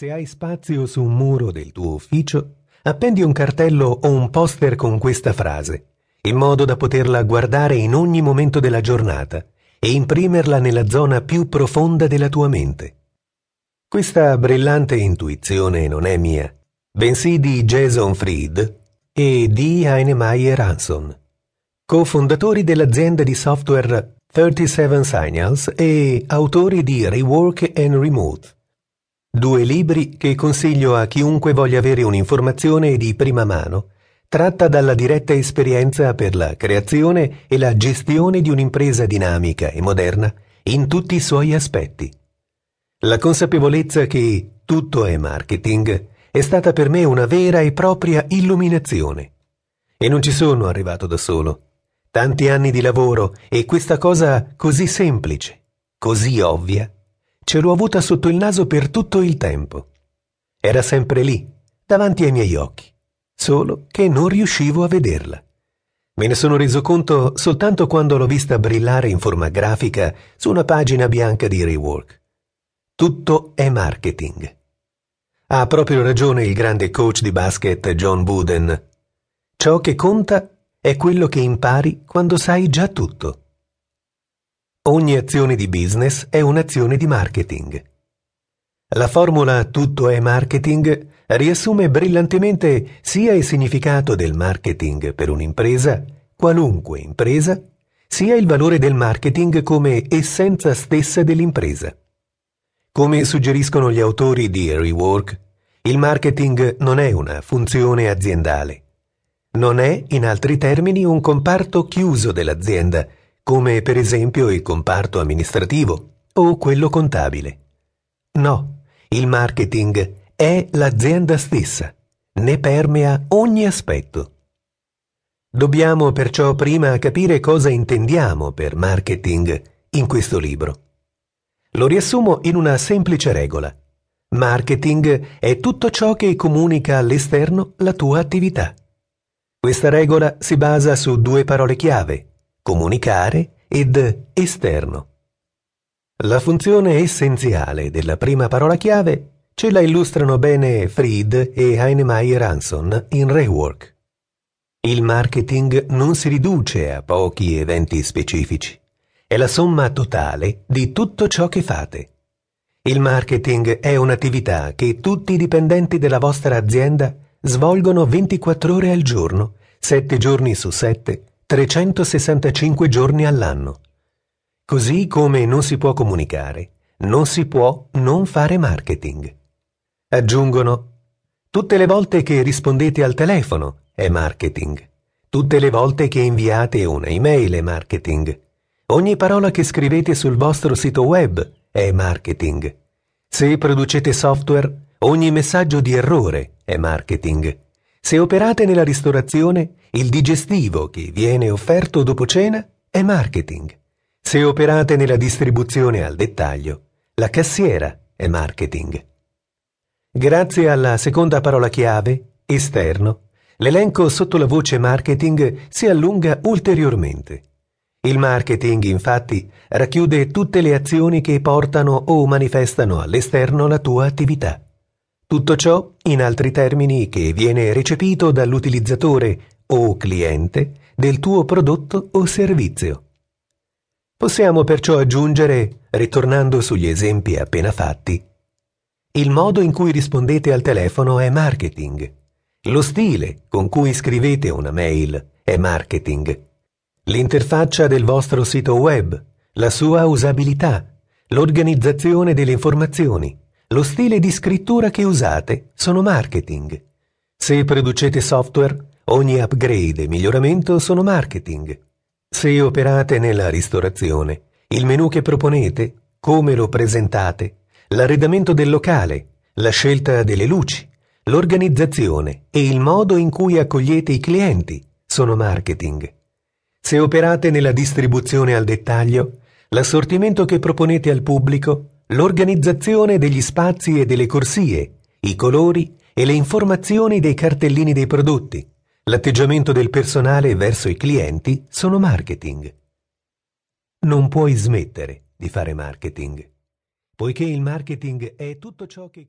Se hai spazio su un muro del tuo ufficio, appendi un cartello o un poster con questa frase, in modo da poterla guardare in ogni momento della giornata e imprimerla nella zona più profonda della tua mente. Questa brillante intuizione non è mia, bensì di Jason Fried e di Heinemeier Hanson, cofondatori dell'azienda di software 37 Signals e autori di Rework and Remote. Due libri che consiglio a chiunque voglia avere un'informazione di prima mano, tratta dalla diretta esperienza per la creazione e la gestione di un'impresa dinamica e moderna in tutti i suoi aspetti. La consapevolezza che tutto è marketing è stata per me una vera e propria illuminazione. E non ci sono arrivato da solo. Tanti anni di lavoro e questa cosa così semplice, così ovvia, ce l'ho avuta sotto il naso per tutto il tempo. Era sempre lì, davanti ai miei occhi, solo che non riuscivo a vederla. Me ne sono reso conto soltanto quando l'ho vista brillare in forma grafica su una pagina bianca di Rework. Tutto è marketing. Ha proprio ragione il grande coach di basket John Wooden. Ciò che conta è quello che impari quando sai già tutto. Ogni azione di business è un'azione di marketing. La formula tutto è marketing riassume brillantemente sia il significato del marketing per un'impresa, qualunque impresa, sia il valore del marketing come essenza stessa dell'impresa. Come suggeriscono gli autori di Rework, il marketing non è una funzione aziendale, non è, in altri termini, un comparto chiuso dell'azienda, come per esempio il comparto amministrativo o quello contabile. No, il marketing è l'azienda stessa, ne permea ogni aspetto. Dobbiamo perciò prima capire cosa intendiamo per marketing in questo libro. Lo riassumo in una semplice regola. Marketing è tutto ciò che comunica all'esterno la tua attività. Questa regola si basa su due parole chiave, comunicare ed esterno. La funzione essenziale della prima parola chiave ce la illustrano bene Fried e Heinemeier Hanson in Rework. Il marketing non si riduce a pochi eventi specifici, è la somma totale di tutto ciò che fate. Il marketing è un'attività che tutti i dipendenti della vostra azienda svolgono 24 ore al giorno, 7 giorni su 7, 365 giorni all'anno. Così come non si può comunicare, non si può non fare marketing. Aggiungono, tutte le volte che rispondete al telefono è marketing, tutte le volte che inviate una email è marketing, ogni parola che scrivete sul vostro sito web è marketing. Se producete software, ogni messaggio di errore è marketing. Se operate nella ristorazione, il digestivo che viene offerto dopo cena è marketing. Se operate nella distribuzione al dettaglio, la cassiera è marketing. Grazie alla seconda parola chiave, esterno, l'elenco sotto la voce marketing si allunga ulteriormente. Il marketing, infatti, racchiude tutte le azioni che portano o manifestano all'esterno la tua attività. Tutto ciò, in altri termini, che viene recepito dall'utilizzatore o cliente del tuo prodotto o servizio. Possiamo perciò aggiungere, ritornando sugli esempi appena fatti, il modo in cui rispondete al telefono è marketing. Lo stile con cui scrivete una mail è marketing. L'interfaccia del vostro sito web, la sua usabilità, l'organizzazione delle informazioni, lo stile di scrittura che usate sono marketing. Se producete software, ogni upgrade e miglioramento sono marketing. Se operate nella ristorazione, il menu che proponete, come lo presentate, l'arredamento del locale, la scelta delle luci, l'organizzazione e il modo in cui accogliete i clienti sono marketing. Se operate nella distribuzione al dettaglio, l'assortimento che proponete al pubblico l'organizzazione degli spazi e delle corsie, i colori e le informazioni dei cartellini dei prodotti, l'atteggiamento del personale verso i clienti sono marketing. Non puoi smettere di fare marketing, poiché il marketing è tutto ciò che